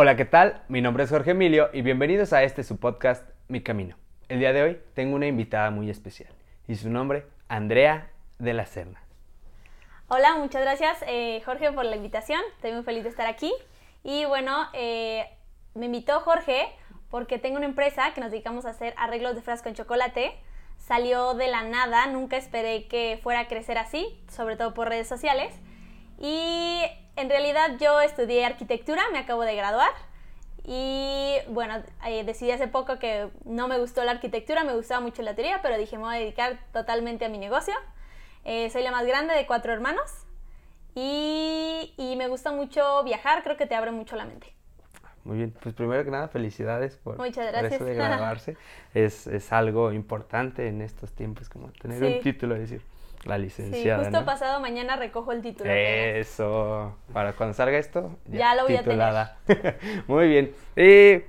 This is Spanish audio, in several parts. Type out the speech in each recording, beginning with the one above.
Hola, ¿qué tal? Mi nombre es Jorge Emilio y bienvenidos a este su podcast Mi Camino. El día de hoy tengo una invitada muy especial y su nombre, Andrea de la Serna. Hola, muchas gracias eh, Jorge por la invitación. Estoy muy feliz de estar aquí. Y bueno, eh, me invitó Jorge porque tengo una empresa que nos dedicamos a hacer arreglos de frasco en chocolate. Salió de la nada, nunca esperé que fuera a crecer así, sobre todo por redes sociales. Y en realidad yo estudié arquitectura, me acabo de graduar. Y bueno, eh, decidí hace poco que no me gustó la arquitectura, me gustaba mucho la teoría, pero dije me voy a dedicar totalmente a mi negocio. Eh, soy la más grande de cuatro hermanos y, y me gusta mucho viajar, creo que te abre mucho la mente. Muy bien, pues primero que nada, felicidades por, Muchas por gracias. eso de graduarse. es, es algo importante en estos tiempos, como tener un título, es decir, la Sí, licenciada. justo ¿no? pasado mañana recojo el título. Eso, para cuando salga esto, Ya lo voy a tener. titulada. Muy bien. Y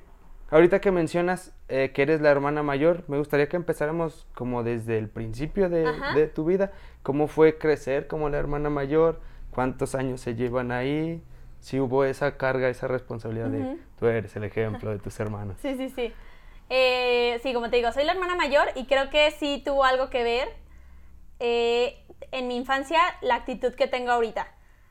ahorita que mencionas eh, que eres la hermana mayor, me gustaría que empezáramos como desde el principio de, tu vida. ¿Cómo fue crecer como la hermana mayor? ¿Cuántos años se llevan ahí? Si hubo esa carga, esa responsabilidad de tú eres el ejemplo de tus hermanos. Sí, sí, sí. Eh, sí, como te digo, soy la hermana mayor y creo que sí tuvo algo que ver eh, en mi infancia la actitud que tengo ahorita.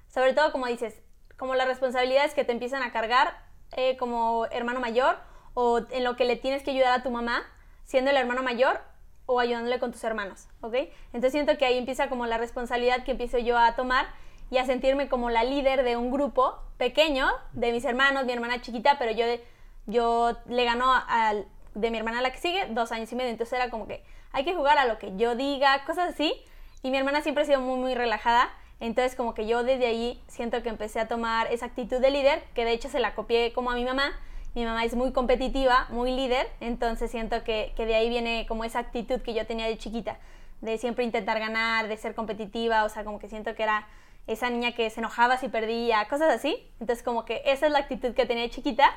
Sobre todo, como dices, como las responsabilidades que te empiezan a cargar eh, como hermano mayor o en lo que le tienes que ayudar a tu mamá siendo el hermano mayor o ayudándole con tus hermanos, ¿ok? Entonces siento que ahí empieza como la responsabilidad que empiezo yo a tomar y a sentirme como la líder de un grupo pequeño de mis hermanos, mi hermana chiquita, pero yo, yo le ganó al, de mi hermana la que sigue dos años y medio, entonces era como que hay que jugar a lo que yo diga, cosas así, y mi hermana siempre ha sido muy, muy relajada, entonces como que yo desde ahí siento que empecé a tomar esa actitud de líder, que de hecho se la copié como a mi mamá, mi mamá es muy competitiva, muy líder, entonces siento que, que de ahí viene como esa actitud que yo tenía de chiquita, de siempre intentar ganar, de ser competitiva, o sea, como que siento que era esa niña que se enojaba si perdía, cosas así. Entonces como que esa es la actitud que tenía de chiquita.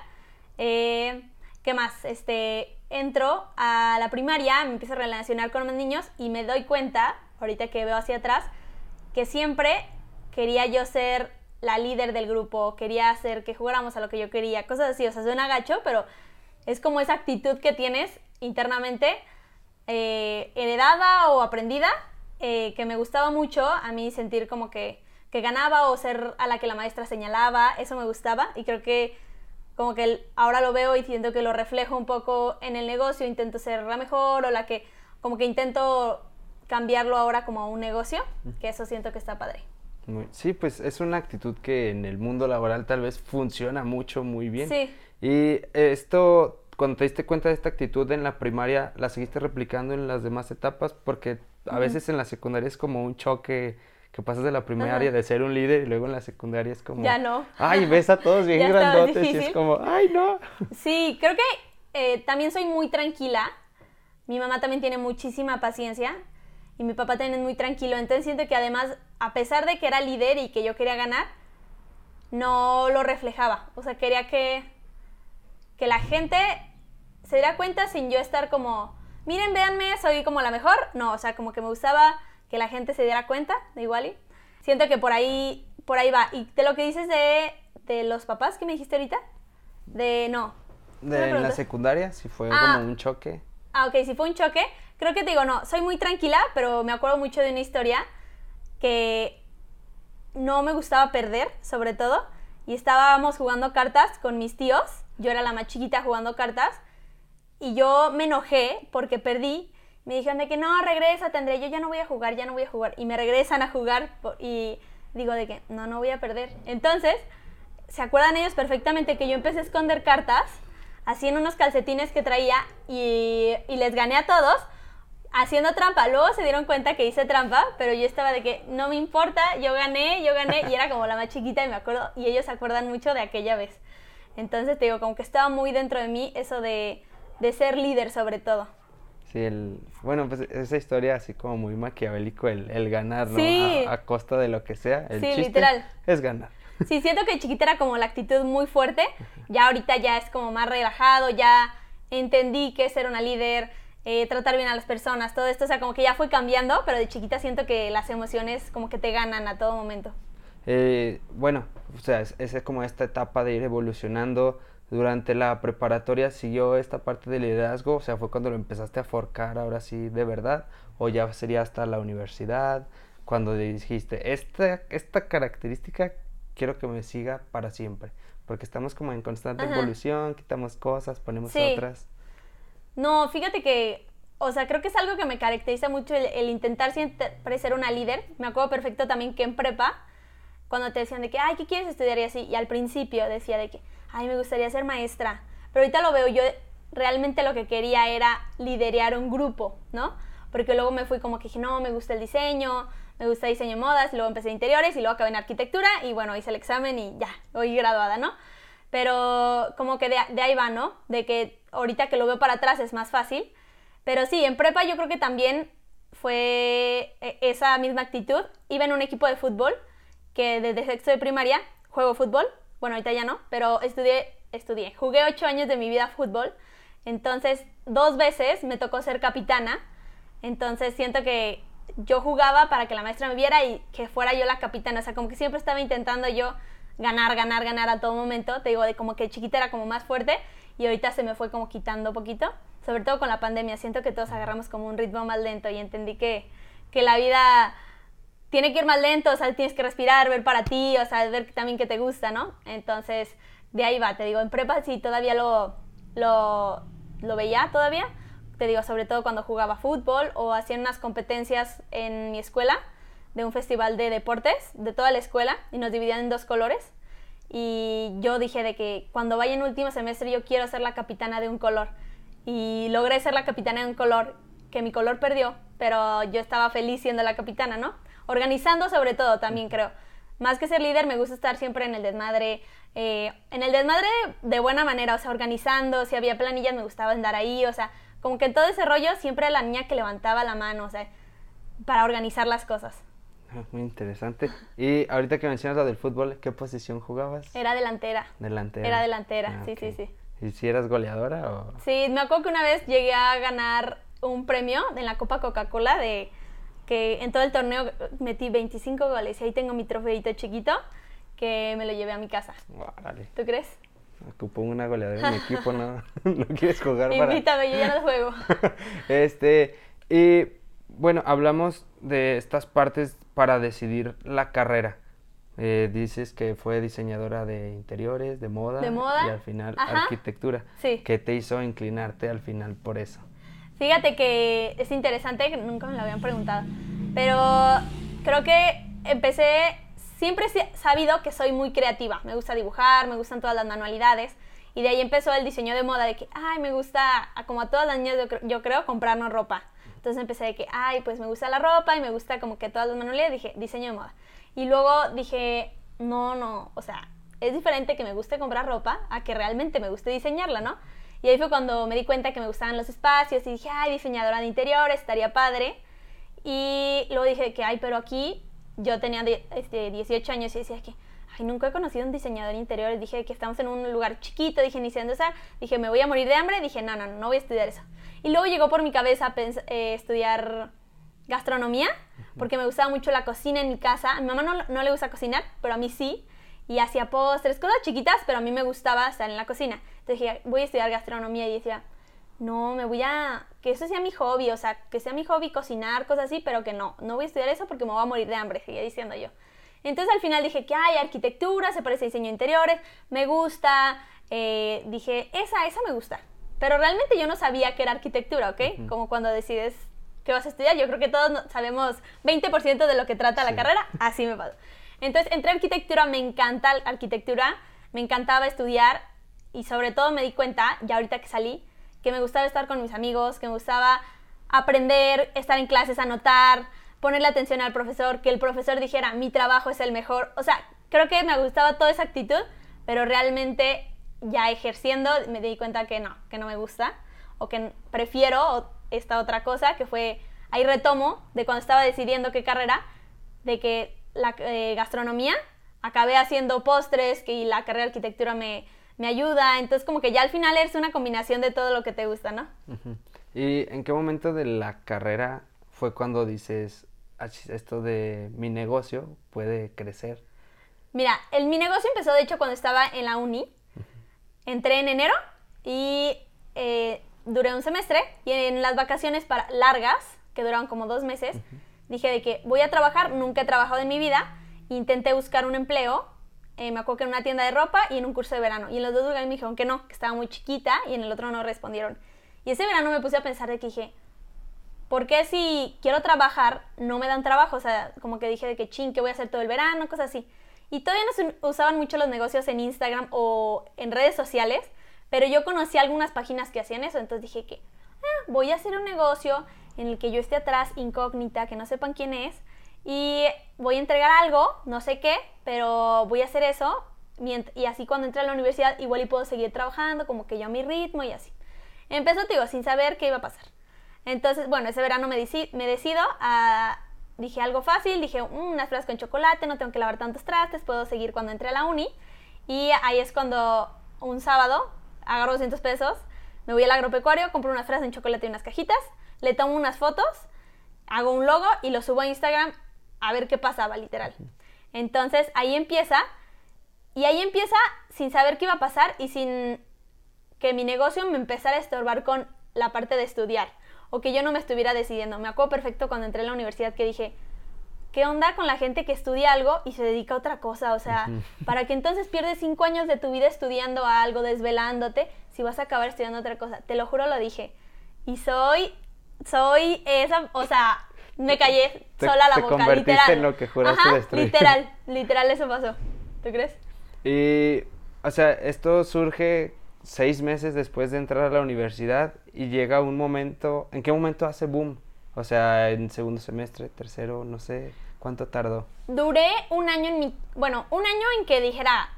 Eh, ¿Qué más? Este, entro a la primaria, me empiezo a relacionar con más niños y me doy cuenta, ahorita que veo hacia atrás, que siempre quería yo ser la líder del grupo, quería hacer que jugáramos a lo que yo quería, cosas así, o sea, suena gacho, pero es como esa actitud que tienes internamente, eh, heredada o aprendida, eh, que me gustaba mucho a mí sentir como que, que ganaba o ser a la que la maestra señalaba, eso me gustaba y creo que como que ahora lo veo y siento que lo reflejo un poco en el negocio, intento ser la mejor o la que, como que intento cambiarlo ahora como un negocio, que eso siento que está padre. Sí, pues es una actitud que en el mundo laboral tal vez funciona mucho, muy bien. Sí. Y esto, cuando te diste cuenta de esta actitud en la primaria, ¿la seguiste replicando en las demás etapas? Porque a veces en la secundaria es como un choque que pasas de la primaria Ajá. de ser un líder y luego en la secundaria es como... Ya no. Ay, ves a todos bien grandotes y es como, ay, no. Sí, creo que eh, también soy muy tranquila. Mi mamá también tiene muchísima paciencia y mi papá también es muy tranquilo. Entonces siento que además, a pesar de que era líder y que yo quería ganar, no lo reflejaba. O sea, quería que, que la gente se diera cuenta sin yo estar como, miren, véanme, soy como la mejor. No, o sea, como que me gustaba que la gente se diera cuenta de igual y siento que por ahí, por ahí va. Y de lo que dices de, de los papás que me dijiste ahorita, de no. ¿Qué me De, en la secundaria, si fue Ah. como un choque. Ah, ok, si fue un choque, creo que te digo, no, soy muy tranquila, pero me acuerdo mucho de una historia que no me gustaba perder, sobre todo, y estábamos jugando cartas con mis tíos, yo era la más chiquita jugando cartas, y yo me enojé porque perdí, me dijeron de que no, regresa, tendré, yo ya no voy a jugar, ya no voy a jugar, y me regresan a jugar, y digo de que no, no voy a perder. Entonces, ¿se acuerdan ellos perfectamente que yo empecé a esconder cartas? Así en unos calcetines que traía y, y les gané a todos haciendo trampa. Luego se dieron cuenta que hice trampa, pero yo estaba de que no me importa, yo gané, yo gané y era como la más chiquita y me acuerdo y ellos se acuerdan mucho de aquella vez. Entonces te digo, como que estaba muy dentro de mí eso de, de ser líder sobre todo. Sí, el, bueno, pues esa historia así como muy maquiavélico, el, el ganar, ¿no? Sí. A, a costa de lo que sea. El Sí, chiste literal. es ganar. Sí, siento que chiquita era como la actitud muy fuerte, ya ahorita ya es como más relajado, ya entendí que es ser una líder, eh, tratar bien a las personas, todo esto, o sea, como que ya fue cambiando, pero de chiquita siento que las emociones como que te ganan a todo momento. Eh, bueno, o sea, es, es como esta etapa de ir evolucionando. Durante la preparatoria siguió esta parte de liderazgo, o sea, fue cuando lo empezaste a forcar ahora sí de verdad, o ya sería hasta la universidad, cuando dijiste, esta, esta característica quiero que me siga para siempre, porque estamos como en constante Ajá. evolución, quitamos cosas, ponemos Sí. otras. No, fíjate que, o sea, creo que es algo que me caracteriza mucho el, el intentar siempre ser una líder. Me acuerdo perfecto también que en prepa, cuando te decían de que, ay, ¿qué quieres estudiar? Y así, y al principio decía de que, ay, me gustaría ser maestra. Pero ahorita lo veo, yo realmente lo que quería era liderear un grupo, ¿no? Porque luego me fui como que dije, no, me gusta el diseño, me gusta diseño de modas, y luego empecé interiores, y luego acabé en arquitectura, y bueno, hice el examen y ya, hoy graduada, ¿no? Pero como que de, de ahí va, ¿no? De que ahorita que lo veo para atrás es más fácil. Pero sí, en prepa yo creo que también fue eh, esa misma actitud. Iba en un equipo de fútbol que desde sexto de primaria juego fútbol. Bueno, ahorita ya no, pero estudié, estudié. Jugué ocho años de mi vida fútbol. Entonces, dos veces me tocó ser capitana. Entonces, siento que yo jugaba para que la maestra me viera y que fuera yo la capitana. O sea, como que siempre estaba intentando yo ganar, ganar, ganar a todo momento. Te digo, de como que chiquita era como más fuerte y ahorita se me fue como quitando poquito. Sobre todo con la pandemia. Siento que todos agarramos como un ritmo más lento y entendí que, que la vida tiene que ir más lento, o sea, tienes que respirar, ver para ti, o sea, ver también que te gusta, ¿no? Entonces, de ahí va, te digo, en prepa sí todavía lo, lo, lo veía todavía, te digo, sobre todo cuando jugaba fútbol o hacían unas competencias en mi escuela de un festival de deportes de toda la escuela y nos dividían en dos colores y yo dije de que cuando vaya en último semestre yo quiero ser la capitana de un color y logré ser la capitana de un color que mi color perdió, pero yo estaba feliz siendo la capitana, ¿no? Organizando sobre todo también creo. Más que ser líder, me gusta estar siempre en el desmadre, eh, en el desmadre de buena manera, o sea, organizando, si había planillas me gustaba andar ahí, o sea, como que en todo ese rollo siempre la niña que levantaba la mano, o sea, para organizar las cosas. Ah, Muy interesante. Y ahorita que mencionas lo del fútbol, ¿qué posición jugabas? Era delantera. Delantera. Era delantera, Ah, sí, sí, sí. ¿Y si eras goleadora o...? Sí, me acuerdo que una vez llegué a ganar un premio en la Copa Coca-Cola de que en todo el torneo metí 25 goles y ahí tengo mi trofeito chiquito que me lo llevé a mi casa. ¿Tú crees? ocupo una goleadora en mi equipo, ¿no? ¿No quieres jugar para...? Invítame, yo ya no juego. Este, y bueno, hablamos de estas partes para decidir la carrera. Eh, dices que fue diseñadora de interiores, de moda, De moda, y al final ajá. arquitectura. Sí. ¿Qué te hizo inclinarte al final por eso? Fíjate que es interesante, que nunca me lo habían preguntado, pero creo que empecé, siempre he sabido que soy muy creativa, me gusta dibujar, me gustan todas las manualidades, y de ahí empezó el diseño de moda, de que, ay, me gusta, como a todas las niñas yo creo, comprarnos ropa. Entonces empecé de que, ay, pues me gusta la ropa y me gusta como que todas las manualidades, dije, diseño de moda. Y luego dije, no, no, o sea, es diferente que me guste comprar ropa a que realmente me guste diseñarla, ¿no? Y ahí fue cuando me di cuenta que me gustaban los espacios y dije, ay, diseñadora de interiores, estaría padre. Y luego dije que, ay, pero aquí yo tenía este, 18 años y decía que, ay, nunca he conocido un diseñador de interiores. Dije que estamos en un lugar chiquito, dije, iniciando esa. Dije, me voy a morir de hambre. Dije, no, no, no, no voy a estudiar eso. Y luego llegó por mi cabeza eh, estudiar gastronomía, porque me gustaba mucho la cocina en mi casa. A mi mamá no, no le gusta cocinar, pero a mí sí. Y hacía postres, cosas chiquitas, pero a mí me gustaba estar en la cocina. Entonces dije, voy a estudiar gastronomía y decía, no, me voy a... que eso sea mi hobby, o sea, que sea mi hobby cocinar, cosas así, pero que no, no voy a estudiar eso porque me voy a morir de hambre, seguía diciendo yo. Entonces al final dije que hay arquitectura, se parece a diseño de interiores, me gusta, eh, dije, esa, esa me gusta. Pero realmente yo no sabía que era arquitectura, ¿ok? Como cuando decides qué vas a estudiar, yo creo que todos sabemos 20% de lo que trata la Sí. carrera, así me pasó. Entonces entré a arquitectura, me encanta la arquitectura, me encantaba estudiar y sobre todo me di cuenta, ya ahorita que salí, que me gustaba estar con mis amigos, que me gustaba aprender, estar en clases, anotar, ponerle atención al profesor, que el profesor dijera, mi trabajo es el mejor. O sea, creo que me gustaba toda esa actitud, pero realmente ya ejerciendo me di cuenta que no, que no me gusta, o que prefiero esta otra cosa, que fue, ahí retomo de cuando estaba decidiendo qué carrera, de que la eh, gastronomía, acabé haciendo postres, que y la carrera de arquitectura me, me ayuda, entonces como que ya al final es una combinación de todo lo que te gusta, ¿no? ¿Y en qué momento de la carrera fue cuando dices, "Ah, chis, esto de mi negocio puede crecer? Mira, el, mi negocio empezó de hecho cuando estaba en la uni. Entré en enero y eh, duré un semestre y en las vacaciones para largas, que duraron como dos meses, dije de que voy a trabajar, nunca he trabajado en mi vida, intenté buscar un empleo, eh, me acuerdo en una tienda de ropa y en un curso de verano, y en los dos lugares me dijeron que no, que estaba muy chiquita y en el otro no respondieron. Y ese verano me puse a pensar de que dije, ¿por qué si quiero trabajar no me dan trabajo? O sea, como que dije de que ching, que voy a hacer todo el verano, cosas así. Y todavía no se usaban mucho los negocios en Instagram o en redes sociales, pero yo conocí algunas páginas que hacían eso, entonces dije que ah, voy a hacer un negocio en el que yo esté atrás, incógnita, que no sepan quién es, y voy a entregar algo, no sé qué, pero voy a hacer eso, y así cuando entre a la universidad igual y puedo seguir trabajando, como que yo a mi ritmo y así. Empezó, te digo, sin saber qué iba a pasar. Entonces, bueno, ese verano me, me decido a dije algo fácil, dije mm, unas fresas con chocolate, no tengo que lavar tantos trastes, puedo seguir cuando entre a la uni. Y ahí es cuando un sábado agarro 200 pesos, me voy al agropecuario, compro unas fresas en chocolate y unas cajitas, le tomo unas fotos, hago un logo y lo subo a Instagram a ver qué pasaba, literal. Entonces ahí empieza, y ahí empieza sin saber qué iba a pasar y sin que mi negocio me empezara a estorbar con la parte de estudiar o que yo no me estuviera decidiendo. Me acuerdo perfecto cuando entré a la universidad que dije, ¿qué onda con la gente que estudia algo y se dedica a otra cosa? O sea, ¿para que entonces pierdes cinco años de tu vida estudiando algo, desvelándote, si vas a acabar estudiando otra cosa? Te lo juro, lo dije. Y soy, soy esa, o sea, me callé sola la te boca, convertiste literal. en lo que juraste Ajá, destruir. literal, literal eso pasó. ¿Tú crees? Y, o sea, esto surge seis meses después de entrar a la universidad y llega un momento, ¿en qué momento hace boom? O sea, en segundo semestre, tercero, no sé, ¿cuánto tardó? Duré un año en mi, bueno, un año en que dijera,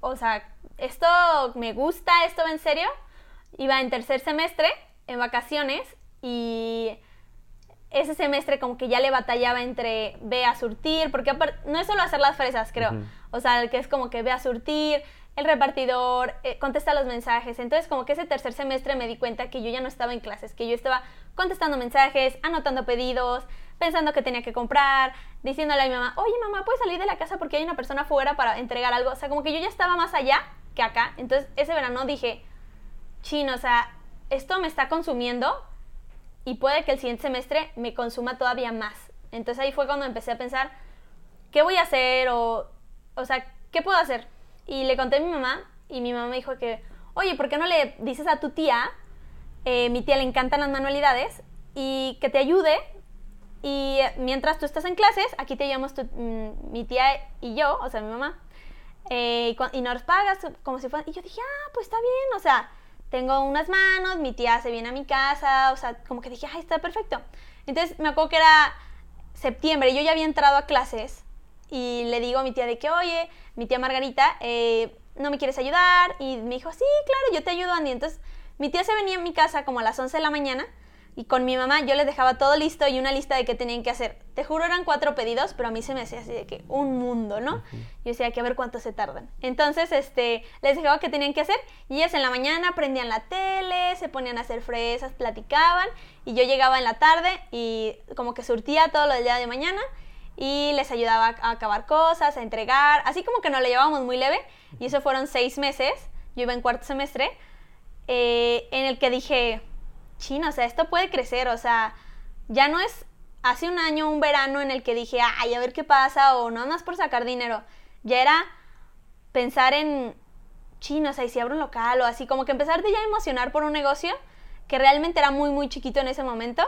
o sea, esto me gusta, esto va en serio. Iba en tercer semestre, en vacaciones, y ese semestre como que ya le batallaba entre ve a surtir, porque no es solo hacer las fresas, creo. O sea, que es como que ve a surtir, el repartidor, eh, contesta los mensajes. Entonces, como que ese tercer semestre me di cuenta que yo ya no estaba en clases, que yo estaba contestando mensajes, anotando pedidos, pensando que tenía que comprar, diciéndole a mi mamá, oye mamá, ¿puedes salir de la casa porque hay una persona fuera para entregar algo? O sea, como que yo ya estaba más allá que acá. Entonces, ese verano dije, chino, o sea, esto me está consumiendo y puede que el siguiente semestre me consuma todavía más. Entonces ahí fue cuando empecé a pensar, ¿qué voy a hacer? O, o sea, ¿qué puedo hacer? Y le conté a mi mamá y mi mamá me dijo que, oye, ¿por qué no le dices a tu tía? Eh, mi tía le encantan las manualidades y que te ayude. Y mientras tú estás en clases, aquí te llevamos mm, mi tía y yo, o sea, mi mamá, eh, y, nos pagas como si fuera. Y yo dije, ah, pues está bien, o sea, tengo unas manos, mi tía se viene a mi casa, o sea, como que dije, ah, está perfecto. Entonces me acuerdo que era septiembre, yo ya había entrado a clases y le digo a mi tía de que, oye, mi tía Margarita, eh, ¿no me quieres ayudar? Y me dijo, sí, claro, yo te ayudo, Andy. Entonces, mi tía se venía a mi casa como a las 11 de la mañana y con mi mamá yo les dejaba todo listo y una lista de qué tenían que hacer. Te juro eran cuatro pedidos, pero a mí se me hacía así de que un mundo, ¿no? Yo decía que a ver cuánto se tardan. Entonces, este, les dejaba qué tenían que hacer y ellas en la mañana prendían la tele, se ponían a hacer fresas, platicaban y yo llegaba en la tarde y como que surtía todo lo del día de mañana y les ayudaba a acabar cosas, a entregar, así como que nos lo llevábamos muy leve y eso fueron seis meses, yo iba en cuarto semestre, eh, en el que dije, chino, o sea, esto puede crecer, o sea, ya no es hace un año, un verano en el que dije, ay, a ver qué pasa, o no más por sacar dinero, ya era pensar en, chino, o sea, y si abro un local, o así, como que empezar de ya a emocionar por un negocio que realmente era muy, muy chiquito en ese momento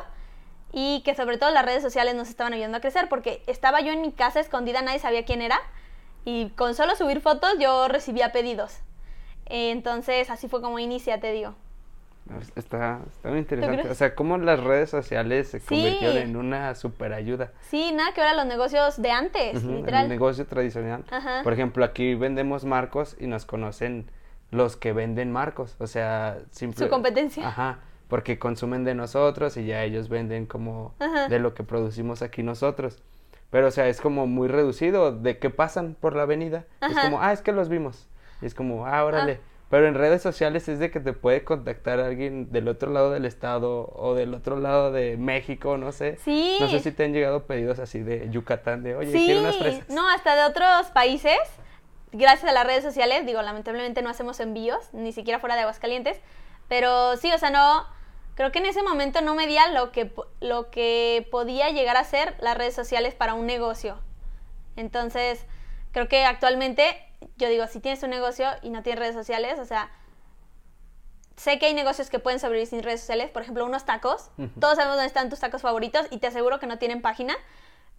y que sobre todo las redes sociales nos estaban ayudando a crecer porque estaba yo en mi casa escondida, nadie sabía quién era y con solo subir fotos yo recibía pedidos. Entonces así fue como inicia, te digo. Está, está muy interesante. O sea, cómo las redes sociales se convirtieron en una super ayuda. Sí, nada que ver a los negocios de antes, literal. El negocio tradicional. Por ejemplo, aquí vendemos marcos y nos conocen los que venden marcos. O sea, simple... Su competencia. Ajá porque consumen de nosotros y ya ellos venden como de lo que producimos aquí nosotros. Pero, o sea, es como muy reducido de que pasan por la avenida. Es como, ah, es que los vimos. Y es como, ah, órale. Ah. Pero en redes sociales es de que te puede contactar alguien del otro lado del estado o del otro lado de México, no sé. Sí. No sé si te han llegado pedidos así de Yucatán, de, oye, quiero unas fresas. No, hasta de otros países gracias a las redes sociales, digo, lamentablemente no hacemos envíos, ni siquiera fuera de Aguascalientes, pero sí, o sea, no, creo que en ese momento no medía lo que, lo que podía llegar a ser las redes sociales para un negocio. Entonces, creo que actualmente, yo digo, si tienes un negocio y no tienes redes sociales, o sea, sé que hay negocios que pueden sobrevivir sin redes sociales, por ejemplo, unos tacos. Todos sabemos dónde están tus tacos favoritos y te aseguro que no tienen página.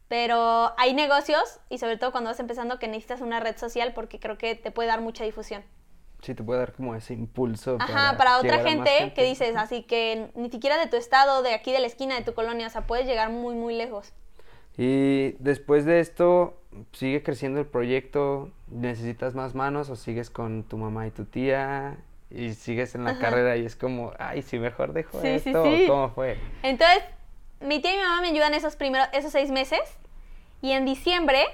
Pero hay negocios, y sobre todo cuando vas empezando, que necesitas una red social porque creo que te puede dar mucha difusión. Sí, te puede dar como ese impulso. Ajá, para, otra gente, que dices, así que ni siquiera de tu estado, de aquí de la esquina de tu colonia, o sea, puedes llegar muy, muy lejos. Y después de esto, sigue creciendo el proyecto, necesitas más manos o sigues con tu mamá y tu tía y sigues en la carrera y es como, ay, si mejor dejo esto, ¿cómo fue? Entonces, mi tía y mi mamá me ayudan esos primeros, esos seis meses. Y en diciembre,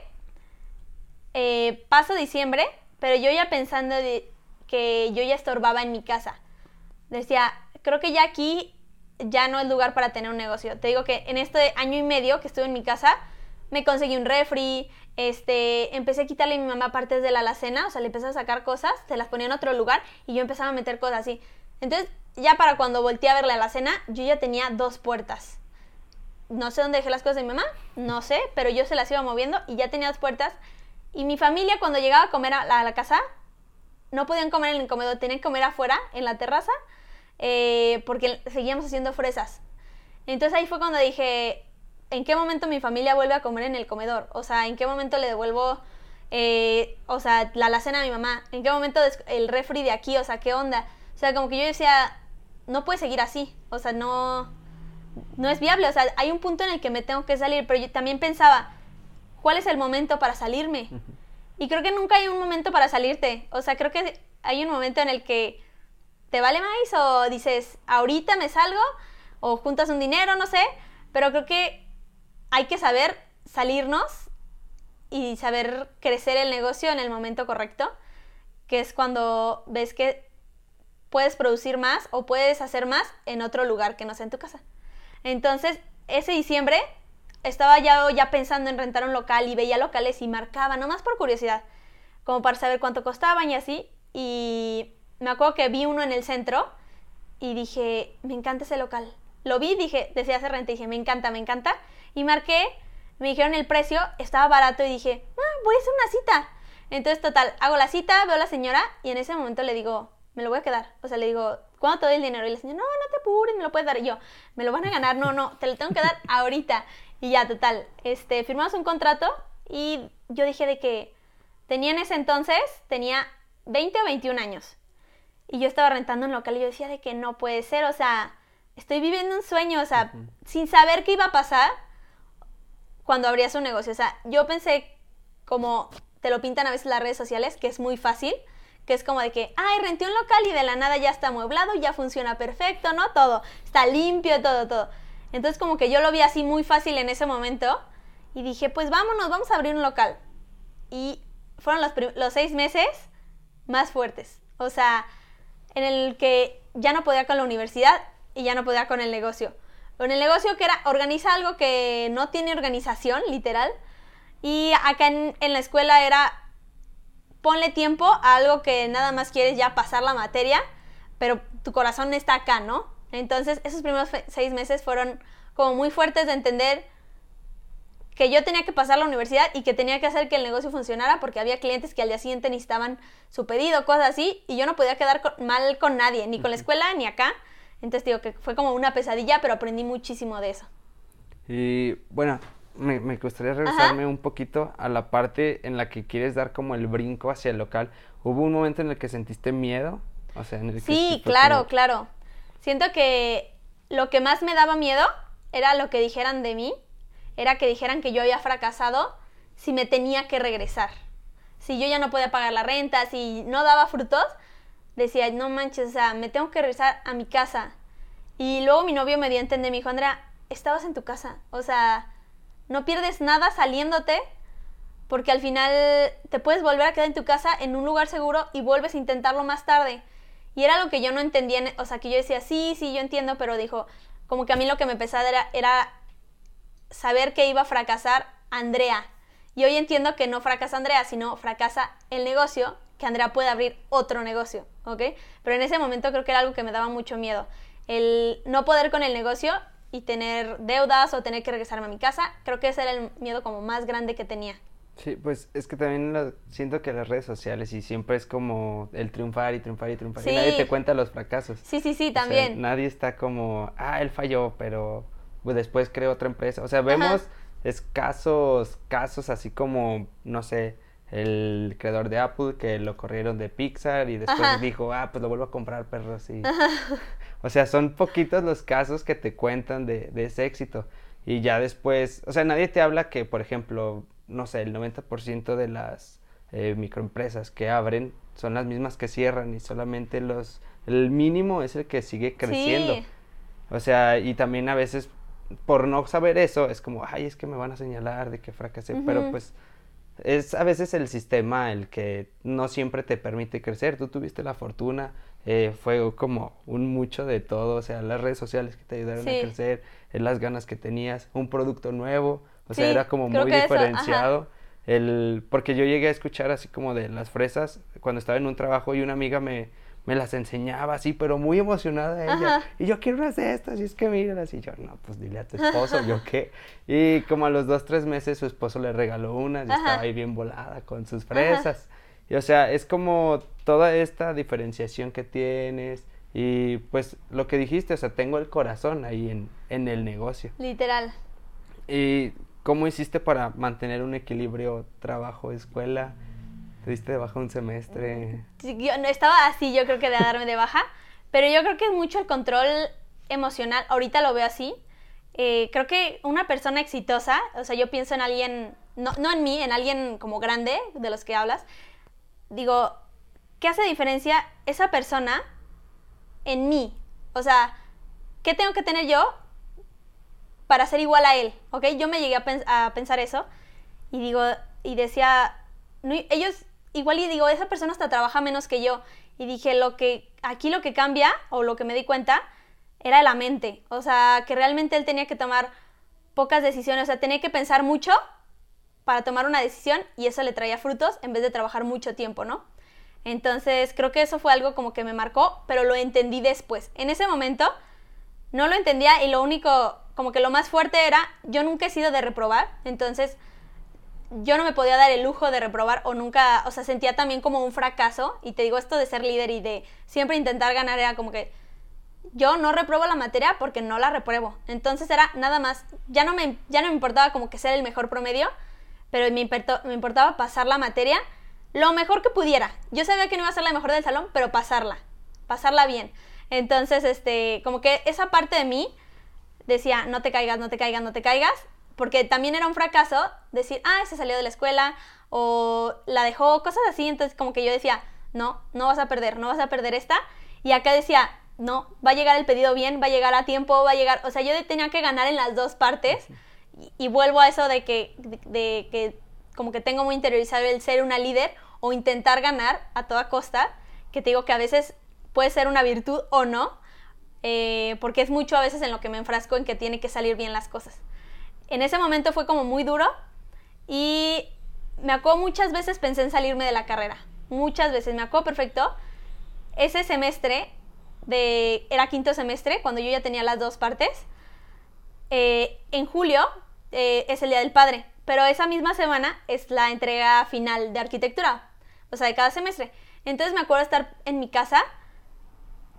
eh, paso diciembre, pero yo ya pensando de que yo ya estorbaba en mi casa. Decía, creo que ya aquí ya no es lugar para tener un negocio. Te digo que en este año y medio que estuve en mi casa, me conseguí un refri, este, empecé a quitarle a mi mamá partes de la alacena, o sea, le empecé a sacar cosas, se las ponía en otro lugar y yo empezaba a meter cosas así. Entonces, ya para cuando volteé a ver la alacena, yo ya tenía dos puertas no sé dónde dejé las cosas de mi mamá, no sé, pero yo se las iba moviendo y ya tenía dos puertas. Y mi familia cuando llegaba a comer a la, casa, no podían comer en el comedor, tenían que comer afuera, en la terraza, eh, porque seguíamos haciendo fresas. Entonces ahí fue cuando dije, ¿en qué momento mi familia vuelve a comer en el comedor? O sea, ¿en qué momento le devuelvo, eh, o sea, la alacena a mi mamá? ¿En qué momento el refri de aquí? O sea, ¿qué onda? O sea, como que yo decía, no puede seguir así. O sea, no no es viable, o sea, hay un punto en el que me tengo que salir, pero yo también pensaba, ¿cuál es el momento para salirme? Y creo que nunca hay un momento para salirte, o sea, creo que hay un momento en el que te vale más o dices, ahorita me salgo o juntas un dinero, no sé, pero creo que hay que saber salirnos y saber crecer el negocio en el momento correcto, que es cuando ves que puedes producir más o puedes hacer más en otro lugar que no sea en tu casa. Entonces, ese diciembre estaba ya, ya pensando en rentar un local y veía locales y marcaba, nomás por curiosidad, como para saber cuánto costaban y así. Y me acuerdo que vi uno en el centro y dije, me encanta ese local. Lo vi, dije, decía hacer renta y dije, me encanta, me encanta. Y marqué, me dijeron el precio, estaba barato y dije, ah, voy a hacer una cita. Entonces, total, hago la cita, veo a la señora y en ese momento le digo, me lo voy a quedar. O sea, le digo, ¿cuándo te doy el dinero? Y la señora, no, no te apures, me lo puedes dar. Y yo, me lo van a ganar, no, no, te lo tengo que dar ahorita. Y ya, total, este, firmamos un contrato y yo dije de que tenía en ese entonces, tenía 20 o 21 años. Y yo estaba rentando un local y yo decía de que no puede ser, o sea, estoy viviendo un sueño, o sea, sin saber qué iba a pasar cuando abrías un negocio. O sea, yo pensé como te lo pintan a veces las redes sociales, que es muy fácil que es como de que, ay, renté un local y de la nada ya está amueblado, ya funciona perfecto, ¿no? Todo, está limpio, todo, todo. Entonces como que yo lo vi así muy fácil en ese momento y dije, pues vámonos, vamos a abrir un local. Y fueron los, los seis meses más fuertes. O sea, en el que ya no podía con la universidad y ya no podía con el negocio. Con el negocio que era, organiza algo que no tiene organización, literal. Y acá en, en la escuela era, ponle tiempo a algo que nada más quieres ya pasar la materia, pero tu corazón está acá, ¿no? Entonces, esos primeros seis meses fueron como muy fuertes de entender que yo tenía que pasar la universidad y que tenía que hacer que el negocio funcionara porque había clientes que al día siguiente necesitaban su pedido, cosas así, y yo no podía quedar mal con nadie, ni con la escuela ni acá. Entonces digo que fue como una pesadilla, pero aprendí muchísimo de eso. Y bueno, me, me gustaría regresarme un poquito a la parte en la que quieres dar como el brinco hacia el local. ¿Hubo un momento en el que sentiste miedo? O sea, en el sí, claro, claro. Siento que lo que más me daba miedo era lo que dijeran de mí, era que dijeran que yo había fracasado si me tenía que regresar. Si yo ya no podía pagar la renta, si no daba frutos, decía, no manches, o sea, me tengo que regresar a mi casa. Y luego mi novio me dio a entender, me dijo, Andrea, estabas en tu casa, o sea, no pierdes nada saliéndote porque al final te puedes volver a quedar en tu casa en un lugar seguro y vuelves a intentarlo más tarde. Y era algo que yo no entendía, o sea, que yo decía, sí, sí, yo entiendo, pero dijo, como que a mí lo que me pesaba era, era saber que iba a fracasar Andrea. Y hoy entiendo que no fracasa Andrea, sino fracasa el negocio, que Andrea puede abrir otro negocio, ¿ok? Pero en ese momento creo que era algo que me daba mucho miedo. El no poder con el negocio y tener deudas o tener que regresarme a mi casa, creo que ese era el miedo como más grande que tenía. Sí, pues es que también siento que las redes sociales y siempre es como el triunfar y triunfar y triunfar. Y nadie te cuenta los fracasos. Sí, sí, sí, también. nadie está como, ah, él falló, pero pues, después creó otra empresa. O sea, vemos escasos casos así como, no sé, el creador de Apple que lo corrieron de Pixar y después dijo, ah, pues lo vuelvo a comprar, perros. Y... O sea, son poquitos los casos que te cuentan de, de ese éxito. Y ya después, o sea, nadie te habla que, por ejemplo, no sé, el 90% de las eh, microempresas que abren son las mismas que cierran y solamente los, el mínimo es el que sigue creciendo. O sea, y también a veces por no saber eso es como, ay, es que me van a señalar de que fracasé, pero pues es a veces el sistema el que no siempre te permite crecer. Tú tuviste la fortuna, eh, fue como un mucho de todo, o sea, las redes sociales que te ayudaron a crecer, las ganas que tenías, un producto nuevo, o sea, era como muy diferenciado. el, porque yo llegué a escuchar así como de las fresas cuando estaba en un trabajo y una amiga me, me las enseñaba así, pero muy emocionada ella. Y yo quiero unas de estas, y es que míralas. Y yo, no, pues dile a tu esposo, yo qué. Y como a los dos, tres meses su esposo le regaló unas y estaba ahí bien volada con sus fresas. Y o sea, es como toda esta diferenciación que tienes. Y pues lo que dijiste, o sea, tengo el corazón ahí en, en el negocio. Literal. Y ¿Cómo hiciste para mantener un equilibrio trabajo-escuela? ¿Te diste de baja un semestre? Yo no estaba así, yo creo que de darme de baja, pero yo creo que es mucho el control emocional. Ahorita lo veo así. Eh, creo que una persona exitosa, o sea, yo pienso en alguien, no, no en mí, en alguien como grande de los que hablas. Digo, ¿qué hace diferencia esa persona en mí? O sea, ¿qué tengo que tener yo para ser igual a él, ¿ok? Yo me llegué a, pensar eso y digo, y decía, ellos, igual y digo, esa persona hasta trabaja menos que yo. Y dije, lo que, aquí lo que cambia, o lo que me di cuenta, era la mente. O sea, que realmente él tenía que tomar pocas decisiones, o sea, tenía que pensar mucho para tomar una decisión y eso le traía frutos en vez de trabajar mucho tiempo, ¿no? Entonces, creo que eso fue algo como que me marcó, pero lo entendí después. En ese momento no lo entendía y lo único como que lo más fuerte era, yo nunca he sido de reprobar, entonces yo no me podía dar el lujo de reprobar o nunca, o sea, sentía también como un fracaso y te digo esto de ser líder y de siempre intentar ganar era como que yo no reprobo la materia porque no la repruebo. Entonces era nada más, ya no me, ya no me importaba como que ser el mejor promedio, pero me, me importaba pasar la materia lo mejor que pudiera. Yo sabía que no iba a ser la mejor del salón, pero pasarla, pasarla bien. Entonces, este, como que esa parte de mí decía, no te caigas, no te caigas, no te caigas, porque también era un fracaso decir, ah, se salió de la escuela o la dejó, cosas así, entonces como que yo decía, no, no vas a perder, no vas a perder esta, y acá decía, no, va a llegar el pedido bien, va a llegar a tiempo, va a llegar, o sea, yo tenía que ganar en las dos partes, y, vuelvo a eso de que, de, que como que tengo muy interiorizado el ser una líder o intentar ganar a toda costa, que te digo que a veces puede ser una virtud o no, eh, porque es mucho a veces en lo que me enfrasco en que tiene que salir bien las cosas. En ese momento fue como muy duro y me acuerdo muchas veces pensé en salirme de la carrera, muchas veces, me acuerdo perfecto, ese semestre, de, era quinto semestre, cuando yo ya tenía las dos partes, eh, en julio eh, es el Día del Padre, pero esa misma semana es la entrega final de arquitectura, o sea, de cada semestre. Entonces me acuerdo estar en mi casa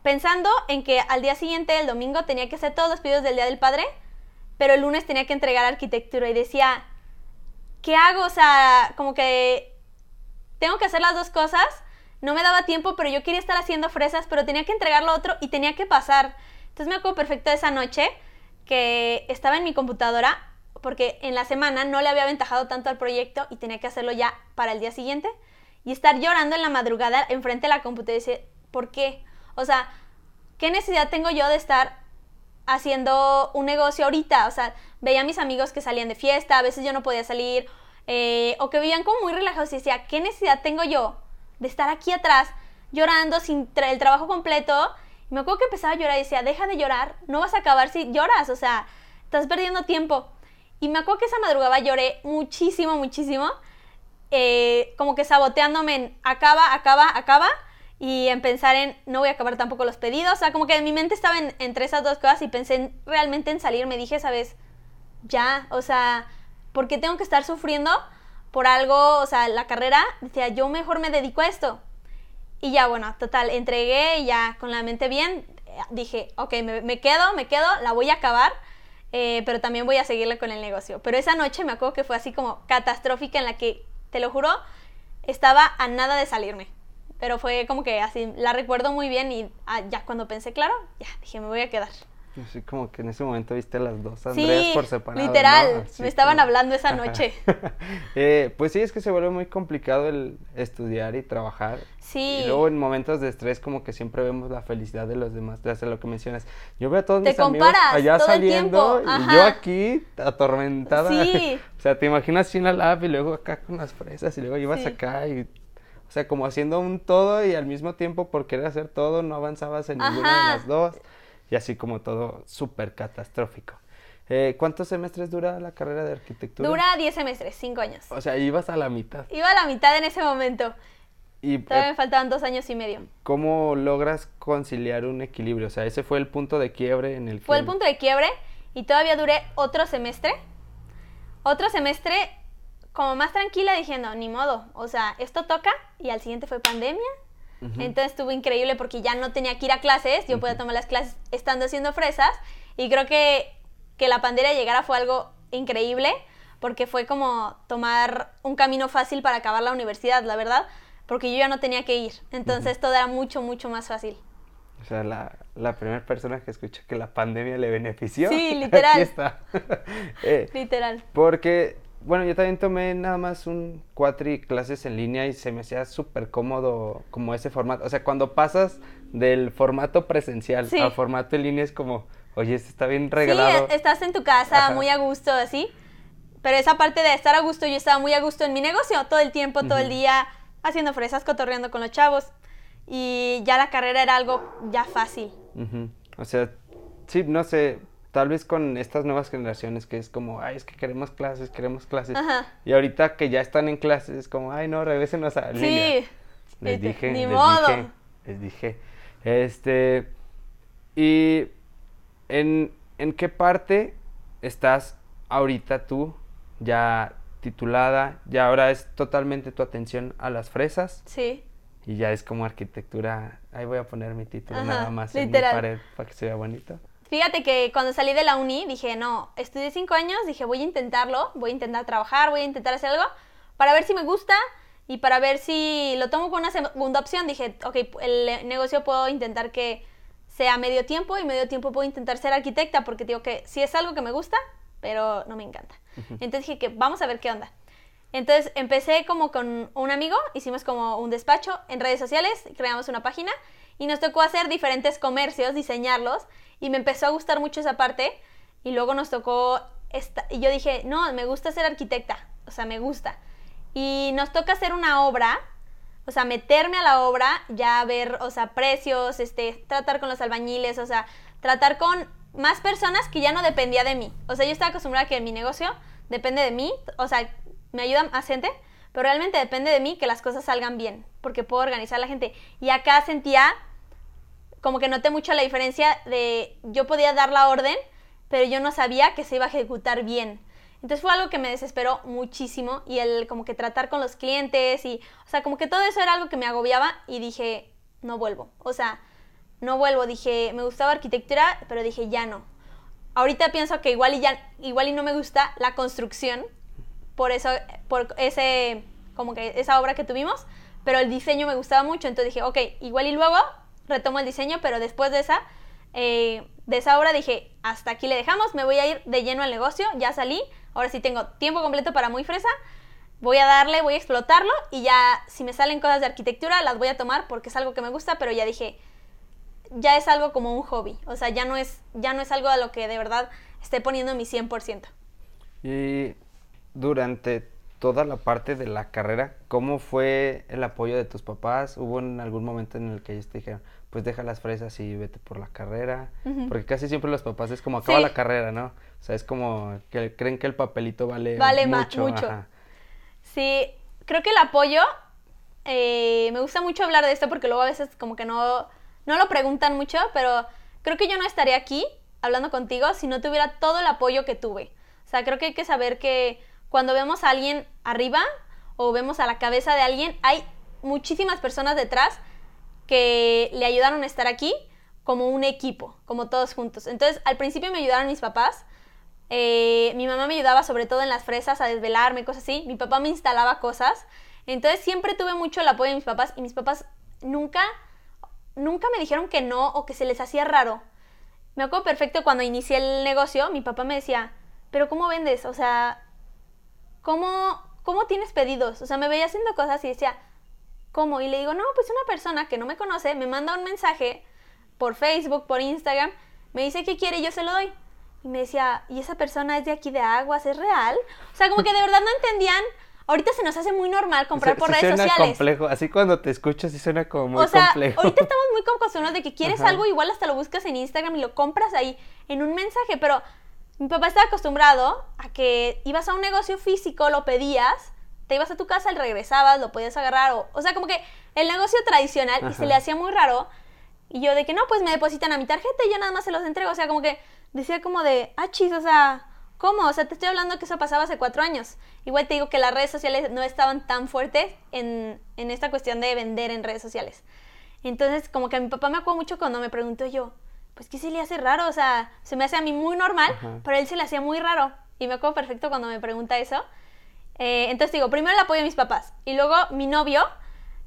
pensando en que al día siguiente, el domingo, tenía que hacer todos los pedidos del Día del Padre, pero el lunes tenía que entregar arquitectura y decía, ¿qué hago? O sea, como que tengo que hacer las dos cosas, no me daba tiempo, pero yo quería estar haciendo fresas, pero tenía que entregar lo otro y tenía que pasar. Entonces me acuerdo perfecto de esa noche que estaba en mi computadora porque en la semana no le había aventajado tanto al proyecto y tenía que hacerlo ya para el día siguiente y estar llorando en la madrugada enfrente de la computadora y decir, ¿por qué? O sea, ¿qué necesidad tengo yo de estar haciendo un negocio ahorita? O sea, veía a mis amigos que salían de fiesta, a veces yo no podía salir, eh, o que vivían como muy relajados y decía, ¿qué necesidad tengo yo de estar aquí atrás llorando sin el trabajo completo? Y me acuerdo que empezaba a llorar y decía, deja de llorar, no vas a acabar si lloras, o sea, estás perdiendo tiempo. Y me acuerdo que esa madrugada lloré muchísimo, muchísimo. Eh, como que saboteándome en acaba, acaba, acaba. Y en pensar en no voy a acabar tampoco los pedidos. O sea, como que mi mente estaba entre esas dos cosas y pensé realmente en salir. Me dije, ¿sabes? Ya, o sea, ¿por qué tengo que estar sufriendo por algo? O sea, la carrera, decía, yo mejor me dedico a esto. Y ya, bueno, total, entregué y ya con la mente bien, dije, ok, me, quedo, me quedo, la voy a acabar, eh, pero también voy a seguirle con el negocio. Pero esa noche me acuerdo que fue así como catastrófica en la que, te lo juro, estaba a nada de salirme. Pero fue como que así, la recuerdo muy bien y ah, ya cuando pensé, claro, ya dije, me voy a quedar. Así como que en ese momento viste las dos Andreas por separado. Literal, me estaban hablando esa noche. eh, pues sí, es que se vuelve muy complicado el estudiar y trabajar. Sí. Y luego en momentos de estrés como que siempre vemos la felicidad de los demás, de hacer lo que mencionas. Yo veo a todos mis amigos allá saliendo y yo aquí atormentada. Sí. o sea, te imaginas sin la lab y luego acá con las fresas y luego ibas acá y o sea, como haciendo un todo y al mismo tiempo por querer hacer todo no avanzabas en ninguna de las dos y así como todo súper catastrófico. Eh, ¿Cuántos semestres dura la carrera de arquitectura? Dura 10 semestres, 5 años. O sea, ibas a la mitad. Iba a la mitad en ese momento. Y, Todavía me faltaban dos años y medio. ¿Cómo logras conciliar un equilibrio? O sea, ese fue el punto de quiebre en el que... Fue el punto de quiebre y todavía duré otro semestre. Otro semestre como más tranquila diciendo, ni modo, o sea, esto toca y al siguiente fue pandemia entonces estuvo increíble porque ya no tenía que ir a clases, yo podía tomar las clases estando haciendo fresas y creo que que la pandemia llegara fue algo increíble porque fue como tomar un camino fácil para acabar la universidad, la verdad, porque yo ya no tenía que ir. Entonces todo era mucho, mucho más fácil. O sea, la, la primera persona que escucha que la pandemia le benefició. Sí, literal. Aquí está. Eh, literal. Porque bueno, yo también tomé nada más un cuatri clases en línea y se me hacía súper cómodo como ese formato. O sea, cuando pasas del formato presencial al formato en línea es como, oye, esto está bien regalado. Sí, estás en tu casa muy a gusto, así. Pero esa parte de estar a gusto, yo estaba muy a gusto en mi negocio, todo el tiempo, todo el día, haciendo fresas, cotorreando con los chavos. Y ya la carrera era algo ya fácil. O sea, sí, no sé, tal vez con estas nuevas generaciones que es como, ay, es que queremos clases, queremos clases. Y ahorita que ya están en clases es como, ay, no, regresenos a línea. Sí. Les dije, Ni les modo. dije, les dije. Este, y en, ¿en qué parte estás ahorita tú ya titulada? Ya ahora es totalmente tu atención a las fresas. Sí. Y ya es como arquitectura, ahí voy a poner mi título nada más en mi pared para que se vea bonito. Fíjate que cuando salí de la uni dije, no, estudié cinco años, dije, voy a intentarlo, voy a intentar trabajar, voy a intentar hacer algo para ver si me gusta y para ver si lo tomo como una segunda opción. Dije, ok, el negocio puedo intentar que sea medio tiempo y medio tiempo puedo intentar ser arquitecta porque digo que sí es algo que me gusta, pero no me encanta. Entonces dije que vamos a ver qué onda. Entonces empecé como con un amigo, hicimos como un despacho en redes sociales, creamos una página y nos tocó hacer diferentes comercios, diseñarlos y me empezó a gustar mucho esa parte y luego nos tocó esta, y yo dije, no, me gusta ser arquitecta, o sea, me gusta. Y nos toca hacer una obra, o sea, meterme a la obra, ya ver, o sea, precios, este, tratar con los albañiles, o sea, tratar con más personas que ya no dependía de mí. O sea, yo estaba acostumbrada a que mi negocio depende de mí, o sea, me ayuda más gente, pero realmente depende de mí que las cosas salgan bien, porque puedo organizar a la gente. Y acá sentía como que noté mucho la diferencia de yo podía dar la orden, pero yo no sabía que se iba a ejecutar bien. Entonces fue algo que me desesperó muchísimo y el como que tratar con los clientes y, o sea, como que todo eso era algo que me agobiaba y dije, no vuelvo. O sea, no vuelvo. Dije, me gustaba arquitectura, pero dije, ya no. Ahorita pienso que igual y ya, igual y no me gusta la construcción, por eso, por ese, como que esa obra que tuvimos, pero el diseño me gustaba mucho, entonces dije, ok, igual y luego retomo el diseño, pero después de esa, eh, de esa obra dije, hasta aquí le dejamos, me voy a ir de lleno al negocio, ya salí, ahora sí tengo tiempo completo para muy fresa, voy a darle, voy a explotarlo y ya si me salen cosas de arquitectura las voy a tomar porque es algo que me gusta, pero ya dije, ya es algo como un hobby, o sea, ya no es, ya no es algo a lo que de verdad esté poniendo mi 100%. Y durante toda la parte de la carrera, ¿cómo fue el apoyo de tus papás? ¿Hubo en algún momento en el que ellos te dijeron, pues deja las fresas y vete por la carrera? Porque casi siempre los papás es como acaba la carrera, ¿no? O sea, es como que creen que el papelito vale, Vale mucho. mucho. ajá. Sí, creo que el apoyo, eh, me gusta mucho hablar de esto porque luego a veces como que no, no lo preguntan mucho, pero creo que yo no estaría aquí hablando contigo si no tuviera todo el apoyo que tuve. O sea, creo que hay que saber que cuando vemos a alguien arriba o vemos a la cabeza de alguien, hay muchísimas personas detrás que le ayudaron a estar aquí como un equipo, como todos juntos. Entonces, al principio me ayudaron mis papás. Eh, mi mamá me ayudaba sobre todo en las fresas a desvelarme, cosas así. Mi papá me instalaba cosas. Entonces, siempre tuve mucho el apoyo de mis papás y mis papás nunca, nunca me dijeron que no o que se les hacía raro. Me acuerdo perfecto cuando inicié el negocio, mi papá me decía, pero ¿cómo vendes? O sea, ¿cómo, cómo tienes pedidos? O sea, me veía haciendo cosas y decía, ¿cómo? Y le digo, no, pues una persona que no me conoce me manda un mensaje por Facebook, por Instagram, me dice que quiere y yo se lo doy. Y me decía, ¿y esa persona es de aquí de Aguas? ¿Es real? O sea, como que de verdad no entendían. Ahorita se nos hace muy normal comprar Sí- por sí redes suena sociales. complejo. Así cuando te escuchas, sí suena como muy o sea, complejo. ahorita estamos muy acostumbrados de que quieres Ajá. algo, igual hasta lo buscas en Instagram y lo compras ahí en un mensaje, pero mi papá estaba acostumbrado a que ibas a un negocio físico, lo pedías, te ibas a tu casa, regresabas, lo podías agarrar, o, o sea, como que el negocio tradicional y se Ajá. le hacía muy raro. Y yo de que no, pues me depositan a mi tarjeta y yo nada más se los entrego. O sea, como que decía como de, ah, chis, o sea, ¿cómo? O sea, te estoy hablando que eso pasaba hace cuatro años. Igual te digo que las redes sociales no estaban tan fuertes en, en esta cuestión de vender en redes sociales. Entonces, como que a mi papá me acuerdo mucho cuando me preguntó yo, pues, ¿qué se le hace raro? O sea, se me hace a mí muy normal, Ajá. pero a él se le hacía muy raro. Y me acuerdo perfecto cuando me pregunta eso. Eh, entonces digo, primero el apoyo de mis papás. Y luego mi novio,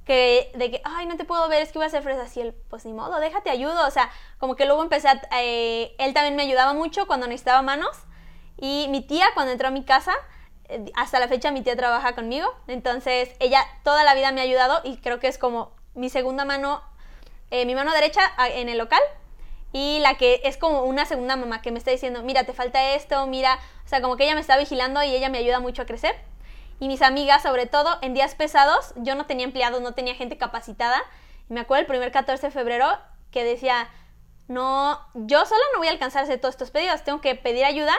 que de que, ay, no te puedo ver, es que voy a hacer fresas. Y él, pues ni modo, déjate ayudo. O sea, como que luego empecé a... eh, él también me ayudaba mucho cuando necesitaba manos. Y mi tía, cuando entró a mi casa, eh, hasta la fecha mi tía trabaja conmigo. Entonces, ella toda la vida me ha ayudado y creo que es como mi segunda mano, eh, mi mano derecha en el local. Y la que es como una segunda mamá que me está diciendo, mira, te falta esto, mira. O sea, como que ella me está vigilando y ella me ayuda mucho a crecer. Y mis amigas, sobre todo, en días pesados, yo no tenía empleados, no tenía gente capacitada. Y me acuerdo el primer 14 de febrero que decía, no, yo sola no voy a alcanzar todos estos pedidos, tengo que pedir ayuda.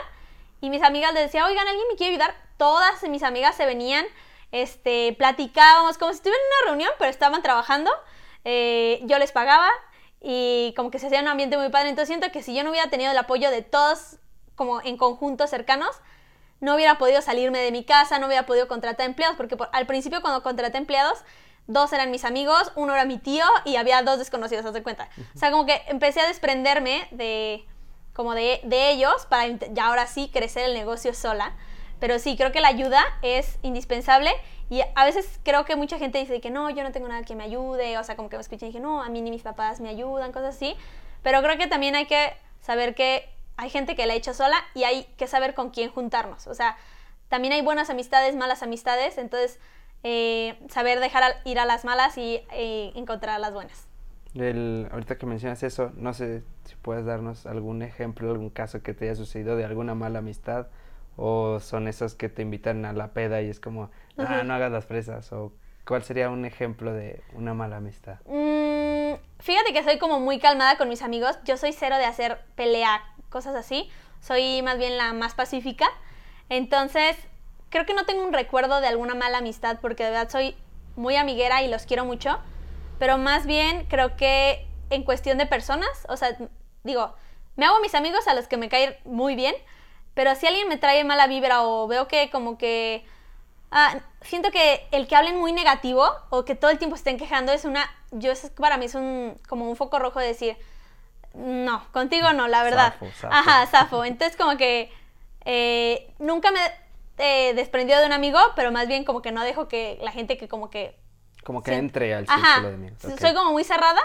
Y mis amigas les decía, oigan, ¿alguien me quiere ayudar? Todas mis amigas se venían, este, platicábamos, como si estuvieran en una reunión, pero estaban trabajando. Eh, yo les pagaba y como que se hacía un ambiente muy padre. Entonces siento que si yo no hubiera tenido el apoyo de todos, como en conjuntos cercanos, no hubiera podido salirme de mi casa, no hubiera podido contratar empleados, porque por- al principio cuando contraté empleados, dos eran mis amigos, uno era mi tío y había dos desconocidos, haz de cuenta. O sea, como que empecé a desprenderme de, como de, de ellos para ya ahora sí crecer el negocio sola. Pero sí, creo que la ayuda es indispensable y a veces creo que mucha gente dice que no, yo no tengo nada que me ayude, o sea, como que me escuchan y dije, no, a mí ni mis papás me ayudan, cosas así. Pero creo que también hay que saber que hay gente que la ha hecho sola y hay que saber con quién juntarnos. O sea, también hay buenas amistades, malas amistades, entonces eh, saber dejar ir a las malas y eh, encontrar a las buenas. El- ahorita que mencionas eso, no sé si puedes darnos algún ejemplo, algún caso que te haya sucedido de alguna mala amistad o son esos que te invitan a la peda y es como, ah, no hagas las fresas o cuál sería un ejemplo de una mala amistad. Mm, fíjate que soy como muy calmada con mis amigos. Yo soy cero de hacer pelea, cosas así. Soy más bien la más pacífica. Entonces, creo que no tengo un recuerdo de alguna mala amistad porque de verdad soy muy amiguera y los quiero mucho. Pero más bien creo que en cuestión de personas, o sea, digo, me hago mis amigos a los que me caen muy bien, pero si alguien me trae mala vibra o veo que como que Ah, siento que el que hablen muy negativo o que todo el tiempo estén quejando es una, yo es para mí es un como un foco rojo de decir, no, contigo no, la verdad. Zafo, zafo. Ajá, zafo. Entonces como que eh, nunca me eh, desprendió de un amigo, pero más bien como que no dejo que la gente que como que Como que entre al círculo Ajá, de amigos. ok. soy como muy cerrada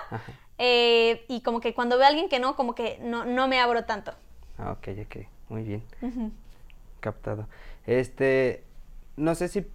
eh, y como que cuando veo a alguien que no, como que no, no me abro tanto. Ah, ok, ok, muy bien. Ujú. Captado. Este, no sé si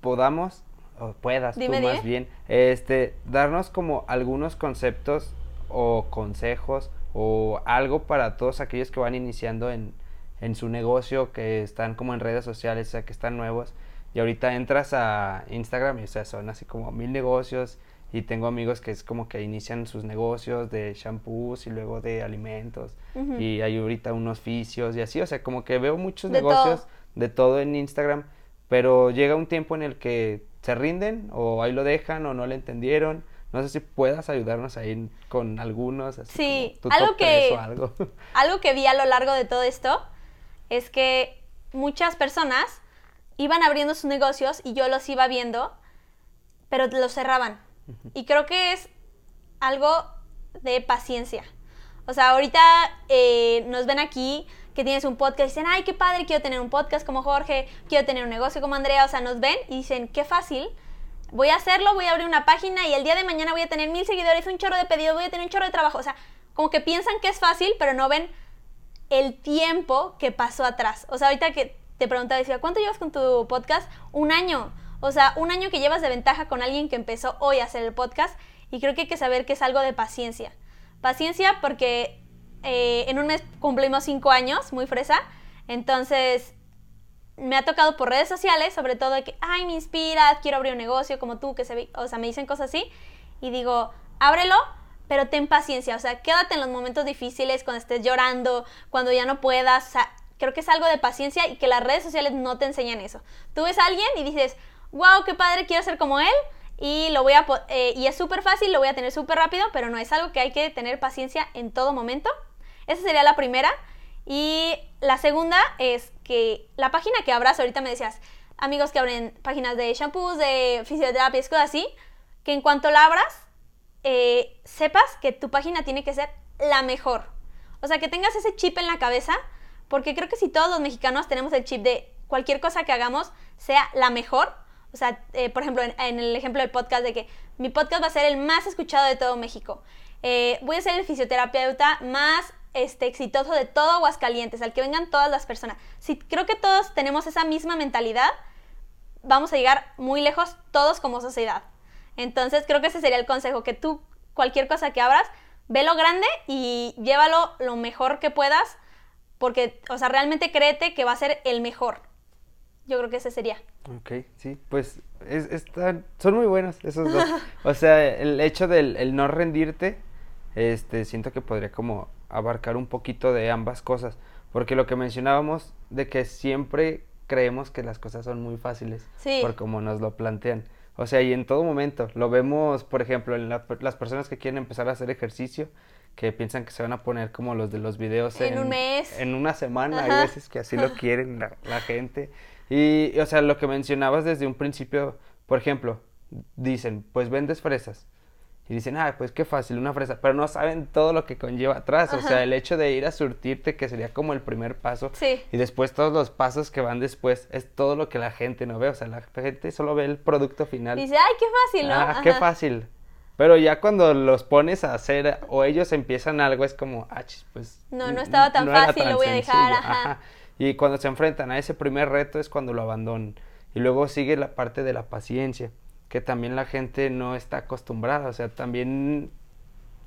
podamos, o puedas Dime, tú más bien, este, darnos como algunos conceptos o consejos o algo para todos aquellos que van iniciando en, en su negocio, que están como en redes sociales, o sea, que están nuevos. Y ahorita entras a Instagram y o sea, son así como mil negocios y tengo amigos que es como que inician sus negocios de shampoos y luego de alimentos y hay ahorita unos oficios y así, o sea, como que veo muchos negocios de todo en Instagram, pero llega un tiempo en el que se rinden o ahí lo dejan o no le entendieron. No sé si puedas ayudarnos ahí con algunos. Así sí, algo que, algo. algo que vi a lo largo de todo esto es que muchas personas iban abriendo sus negocios y yo los iba viendo, pero los cerraban. Y creo que es algo de paciencia. O sea, ahorita eh, nos ven aquí que tienes un podcast y dicen, ay, qué padre, quiero tener un podcast como Jorge, quiero tener un negocio como Andrea. O sea, nos ven y dicen, qué fácil. Voy a hacerlo, voy a abrir una página y el día de mañana voy a tener mil seguidores, un chorro de pedidos, voy a tener un chorro de trabajo. O sea, como que piensan que es fácil, pero no ven el tiempo que pasó atrás. O sea, ahorita que te preguntaba, decía, ¿cuánto llevas con tu podcast? Un año. O sea, un año que llevas de ventaja con alguien que empezó hoy a hacer el podcast y creo que hay que saber que es algo de paciencia. Paciencia porque eh, en un mes cumplimos cinco años, muy fresa, entonces me ha tocado por redes sociales, sobre todo de que, ay, me inspira, quiero abrir un negocio como tú, que se ve, o sea, me dicen cosas así, y digo, ábrelo, pero ten paciencia, o sea, quédate en los momentos difíciles, cuando estés llorando, cuando ya no puedas, o sea, creo que es algo de paciencia y que las redes sociales no te enseñan eso. Tú ves a alguien y dices, wow, qué padre, quiero ser como él y lo voy a eh, y es súper fácil, lo voy a tener súper rápido, pero no es algo que hay que tener paciencia en todo momento. Esa sería la primera. Y la segunda es que la página que abras, ahorita me decías, amigos que abren páginas de shampoos, de fisioterapia, cosas así, que en cuanto la abras, eh, sepas que tu página tiene que ser la mejor. O sea, que tengas ese chip en la cabeza, porque creo que si todos los mexicanos tenemos el chip de cualquier cosa que hagamos sea la mejor, o sea, eh, por ejemplo, en, el ejemplo del podcast, de que mi podcast va a ser el más escuchado de todo México. Eh, voy a ser el fisioterapeuta más este, exitoso de todo Aguascalientes, al que vengan todas las personas. Si creo que todos tenemos esa misma mentalidad, vamos a llegar muy lejos todos como sociedad. Entonces, creo que ese sería el consejo, que tú, cualquier cosa que abras, lo grande y llévalo lo mejor que puedas, porque, o sea, realmente créete que va a ser el mejor. Yo creo que ese sería. Ok, sí, pues es, son muy buenos esos dos. o sea, el hecho del el no rendirte, este, siento que podría como abarcar un poquito de ambas cosas. Porque lo que mencionábamos de que siempre creemos que las cosas son muy fáciles. Sí. Por como nos lo plantean. O sea, y en todo momento. Lo vemos, por ejemplo, en las personas que quieren empezar a hacer ejercicio, que piensan que se van a poner como los de los videos en, un mes. En una semana. Hay veces que así lo quieren la, la gente. Y, o sea, lo que mencionabas desde un principio, por ejemplo, dicen, pues vendes fresas. Y dicen, ah, pues qué fácil, una fresa. Pero no saben todo lo que conlleva atrás. O sea, el hecho de ir a surtirte, que sería como el primer paso. Sí. Y después todos los pasos que van después, es todo lo que la gente no ve. O sea, la gente solo ve el producto final. Dice, ay, qué fácil, ¿no? Ah, qué fácil. Pero ya cuando los pones a hacer o ellos empiezan algo, es como, ah, pues. No, no estaba tan fácil, lo voy a dejar, ajá. Y cuando se enfrentan a ese primer reto es cuando lo abandonan. Y luego sigue la parte de la paciencia, que también la gente no está acostumbrada. O sea, también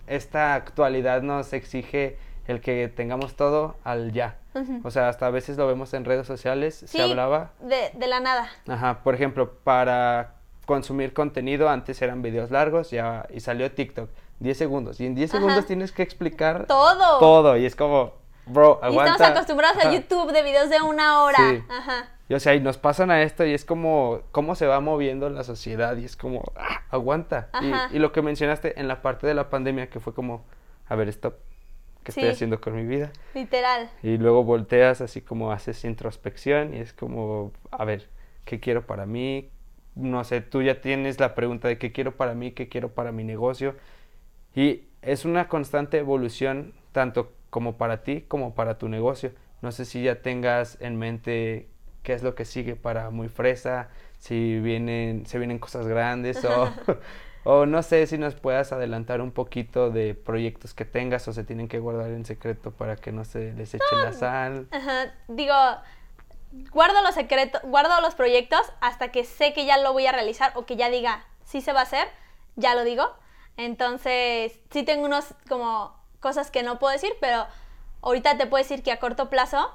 esta actualidad nos exige el que tengamos todo al ya. O sea, hasta a veces lo vemos en redes sociales, se hablaba. De, de la nada. Ajá, por ejemplo, para consumir contenido, antes eran videos largos ya, y salió TikTok, 10 segundos. Y en 10 segundos tienes que explicar todo. Todo. Y es como, Bro, aguanta. Y estamos acostumbrados a YouTube de videos de una hora. Sí. Ajá. Y o sea, y nos pasan a esto y es como cómo se va moviendo la sociedad y es como, ah, aguanta. Y, y, lo que mencionaste en la parte de la pandemia que fue como, a ver, stop, ¿qué estoy haciendo con mi vida? Literal. Y luego volteas así como haces introspección y es como, a ver, ¿qué quiero para mí? No sé, tú ya tienes la pregunta de qué quiero para mí, qué quiero para mi negocio. Y es una constante evolución tanto como para ti, como para tu negocio. No sé si ya tengas en mente qué es lo que sigue para Muy Fresa, si vienen, se vienen cosas grandes o, o no sé si nos puedas adelantar un poquito de proyectos que tengas o se tienen que guardar en secreto para que no se les eche la sal. Ajá. Digo, guardo los secretos, guardo los proyectos hasta que sé que ya lo voy a realizar o que ya diga sí se va a hacer, ya lo digo. Entonces, sí tengo unos como cosas que no puedo decir, pero ahorita te puedo decir que a corto plazo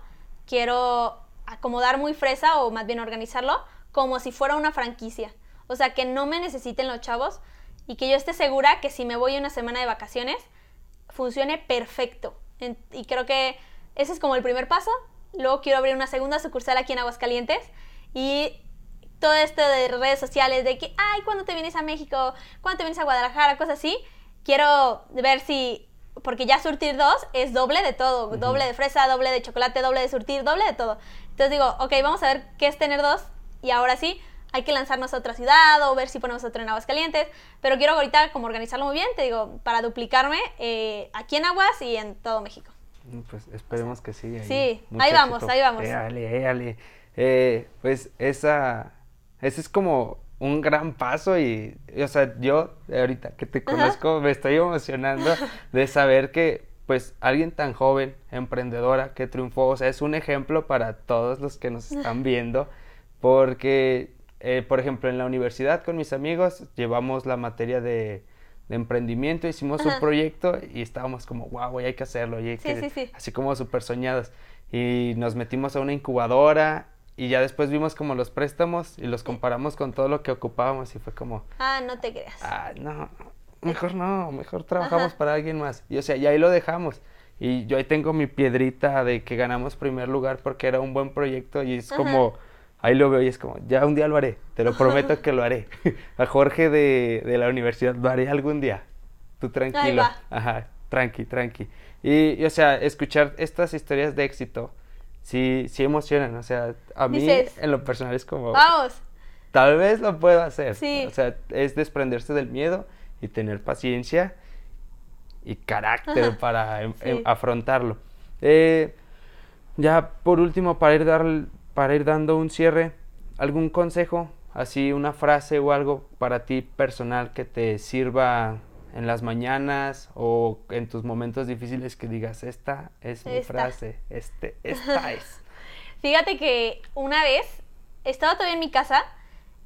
quiero acomodar muy fresa o más bien organizarlo como si fuera una franquicia. O sea, que no me necesiten los chavos y que yo esté segura que si me voy una semana de vacaciones, funcione perfecto. y creo que ese es como el primer paso. Luego quiero abrir una segunda sucursal aquí en Aguascalientes y todo esto de redes sociales, de que, ay, ¿cuándo te vienes a México? ¿Cuándo te vienes a Guadalajara? Cosas así. Quiero ver si, porque ya surtir dos es doble de todo, doble de fresa, doble de chocolate, doble de surtir, doble de todo. Entonces digo, ok, vamos a ver qué es tener dos y ahora sí, hay que lanzarnos a otra ciudad o ver si ponemos otro en Aguascalientes. Pero quiero ahorita como organizarlo muy bien, te digo, para duplicarme eh, aquí en Aguas y en todo México. Mm, pues esperemos que sí. sí, ahí vamos, ahí vamos. Eh, pues esa, ese es como un gran paso y, o sea, yo ahorita que te conozco me estoy emocionando de saber que pues alguien tan joven, emprendedora, que triunfó, o sea, es un ejemplo para todos los que nos están viendo, porque eh, por ejemplo, en la universidad con mis amigos llevamos la materia de, emprendimiento, hicimos un proyecto y estábamos como, wow, hay que hacerlo, y así como súper soñados. Y nos metimos a una incubadora y ya después vimos como los préstamos y los comparamos con todo lo que ocupábamos y fue como... Ah, no te creas. Ah, no, mejor no, mejor trabajamos para alguien más. Y o sea, y ahí lo dejamos. Y yo ahí tengo mi piedrita de que ganamos primer lugar porque era un buen proyecto y es como ahí lo veo y es como, ya un día lo haré, te lo prometo que lo haré. A Jorge de, la universidad lo haré algún día. Tú tranquilo. Ajá, tranqui, tranqui. Y, o sea, escuchar estas historias de éxito, sí, sí emocionan. O sea, a mí en lo personal es como... Vamos. Tal vez lo puedo hacer. Sí. O sea, es desprenderse del miedo y tener paciencia y carácter para em, em, afrontarlo. Eh, ya por último, para ir dar, para ir dando un cierre, ¿algún consejo, así una frase o algo para ti personal que te sirva en las mañanas o en tus momentos difíciles que digas, esta es mi frase, este, esta es? Fíjate que una vez estaba todavía en mi casa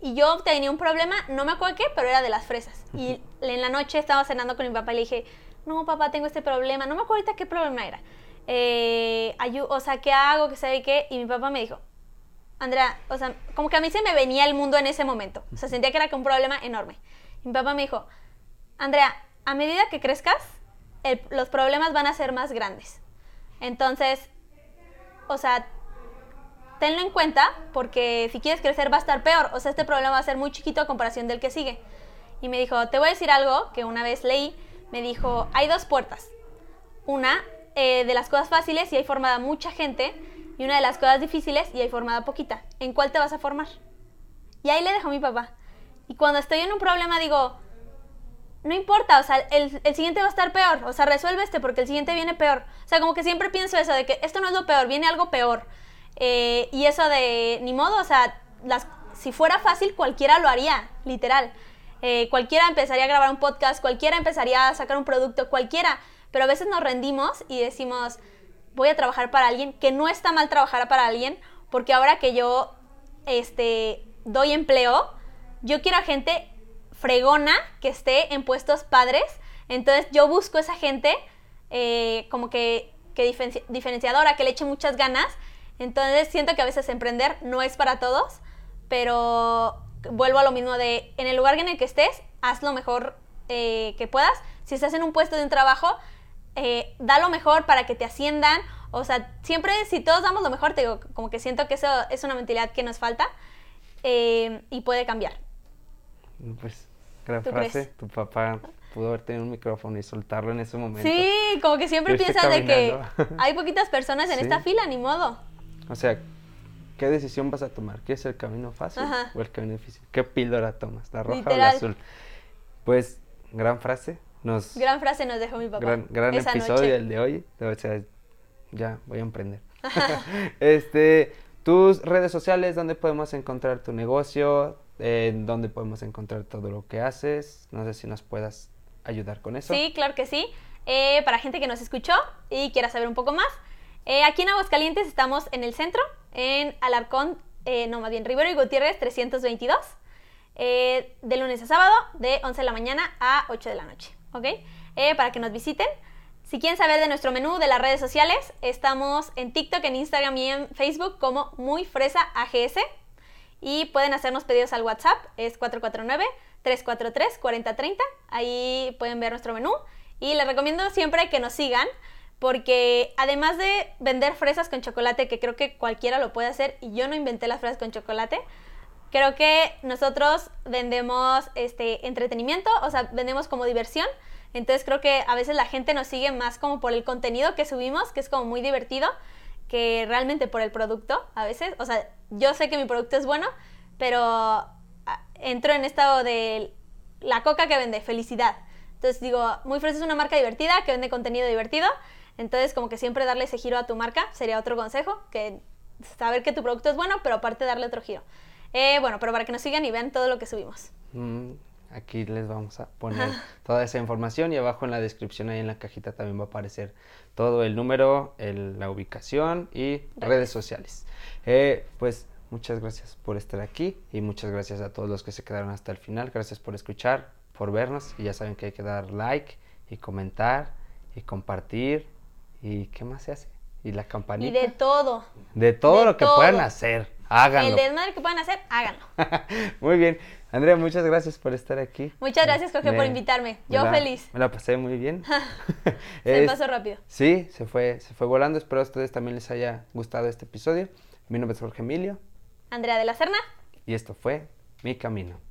y yo tenía un problema, no me acuerdo qué, pero era de las fresas. Y en la noche estaba cenando con mi papá y le dije, no, papá, tengo este problema, no me acuerdo ahorita qué problema era. Eh, o sea, ¿qué hago? ¿Qué sabe qué? Y mi papá me dijo, Andrea, o sea, como que a mí se me venía el mundo en ese momento. O sea, sentía que era un problema enorme. mi papá me dijo, Andrea, a medida que crezcas, los problemas van a ser más grandes. Entonces, o sea, tenlo en cuenta porque si quieres crecer va a estar peor. O sea, este problema va a ser muy chiquito a comparación del que sigue. Y me dijo, te voy a decir algo que una vez leí. Me dijo, hay dos puertas. Una eh, de las cosas fáciles y hay formada mucha gente y una de las cosas difíciles y hay formada poquita. ¿En cuál te vas a formar? Y ahí le dejo a mi papá. Y cuando estoy en un problema digo, no importa, o sea, el, el, siguiente va a estar peor, o sea, resuelve este porque el siguiente viene peor. O sea, como que siempre pienso eso, de que esto no es lo peor, viene algo peor. Eh, y eso de, ni modo, o sea, si fuera fácil cualquiera lo haría, literal. Eh, cualquiera empezaría a grabar un podcast, cualquiera empezaría a sacar un producto, cualquiera. Pero a veces nos rendimos y decimos, voy a trabajar para alguien, que no está mal trabajar para alguien, porque ahora que yo este, doy empleo, yo quiero a gente fregona que esté en puestos padres, entonces yo busco esa gente eh, como que diferenciadora, que le eche muchas ganas, entonces siento que a veces emprender no es para todos, pero vuelvo a lo mismo de, en el lugar en el que estés, haz lo mejor eh, que puedas, si estás en un puesto de un trabajo, eh, da lo mejor para que te asciendan. O sea, siempre si todos damos lo mejor, te digo, como que siento que eso es una mentalidad que nos falta eh, y puede cambiar. Pues, gran frase. Tu papá pudo haber tenido un micrófono y soltarlo en ese momento. Sí, como que siempre piensas de que hay poquitas personas en esta fila, ni modo. O sea, ¿qué decisión vas a tomar? ¿Quieres el camino fácil o el camino difícil? ¿Qué píldora tomas? ¿La roja o la azul? Pues, gran frase. Gran frase nos dejó mi papá. Gran, episodio el de hoy. O sea, ya voy a emprender. este, tus redes sociales, ¿dónde podemos encontrar tu negocio? ¿En ¿Dónde podemos encontrar todo lo que haces? No sé si nos puedas ayudar con eso. Sí, claro que sí. Eh, para gente que nos escuchó y quiera saber un poco más, eh, aquí en Aguascalientes estamos en el centro, en Alarcón, eh, no más bien Rivero y Gutiérrez 322, de lunes a sábado, de 11 de la mañana a 8 de la noche. ¿ok? Eh, para que nos visiten. Si quieren saber de nuestro menú de las redes sociales, estamos en TikTok, en Instagram y en Facebook como Muy Fresa AGS. Y pueden hacernos pedidos al WhatsApp, es 343-4030. Ahí pueden ver nuestro menú. Y les recomiendo siempre que nos sigan porque además de vender fresas con chocolate, que creo que cualquiera lo puede hacer, y yo no inventé las fresas con chocolate, creo que nosotros vendemos este entretenimiento, o sea, vendemos como diversión. Entonces creo que a veces la gente nos sigue más como por el contenido que subimos, que es como muy divertido, que realmente por el producto a veces. O sea, yo sé que mi producto es bueno, pero ah, entro en estado de la coca que vende felicidad. Entonces digo, Muy Fresa es una marca divertida que vende contenido divertido. Entonces como que siempre darle ese giro a tu marca sería otro consejo, que saber que tu producto es bueno, pero aparte darle otro giro. Eh, bueno, pero para que nos sigan y vean todo lo que subimos. Mm, aquí les vamos a poner toda esa información y abajo en la descripción, ahí en la cajita también va a aparecer todo el número, la ubicación y redes, sociales. Eh, pues muchas gracias por estar aquí y muchas gracias a todos los que se quedaron hasta el final. Gracias por escuchar, por vernos y ya saben que hay que dar like y comentar y compartir y qué más se hace y la campanita. Y de todo. De todo lo que puedan hacer. Háganlo. El desmadre que puedan hacer, háganlo. muy bien. Andrea, muchas gracias por estar aquí. Muchas gracias, Jorge, por invitarme. Yo feliz. Me la pasé muy bien. se pasó rápido. Sí, se fue, se fue volando. Espero a ustedes también les haya gustado este episodio. Mi nombre es Jorge Emilio. Andrea de la Serna. Y esto fue Mi Camino.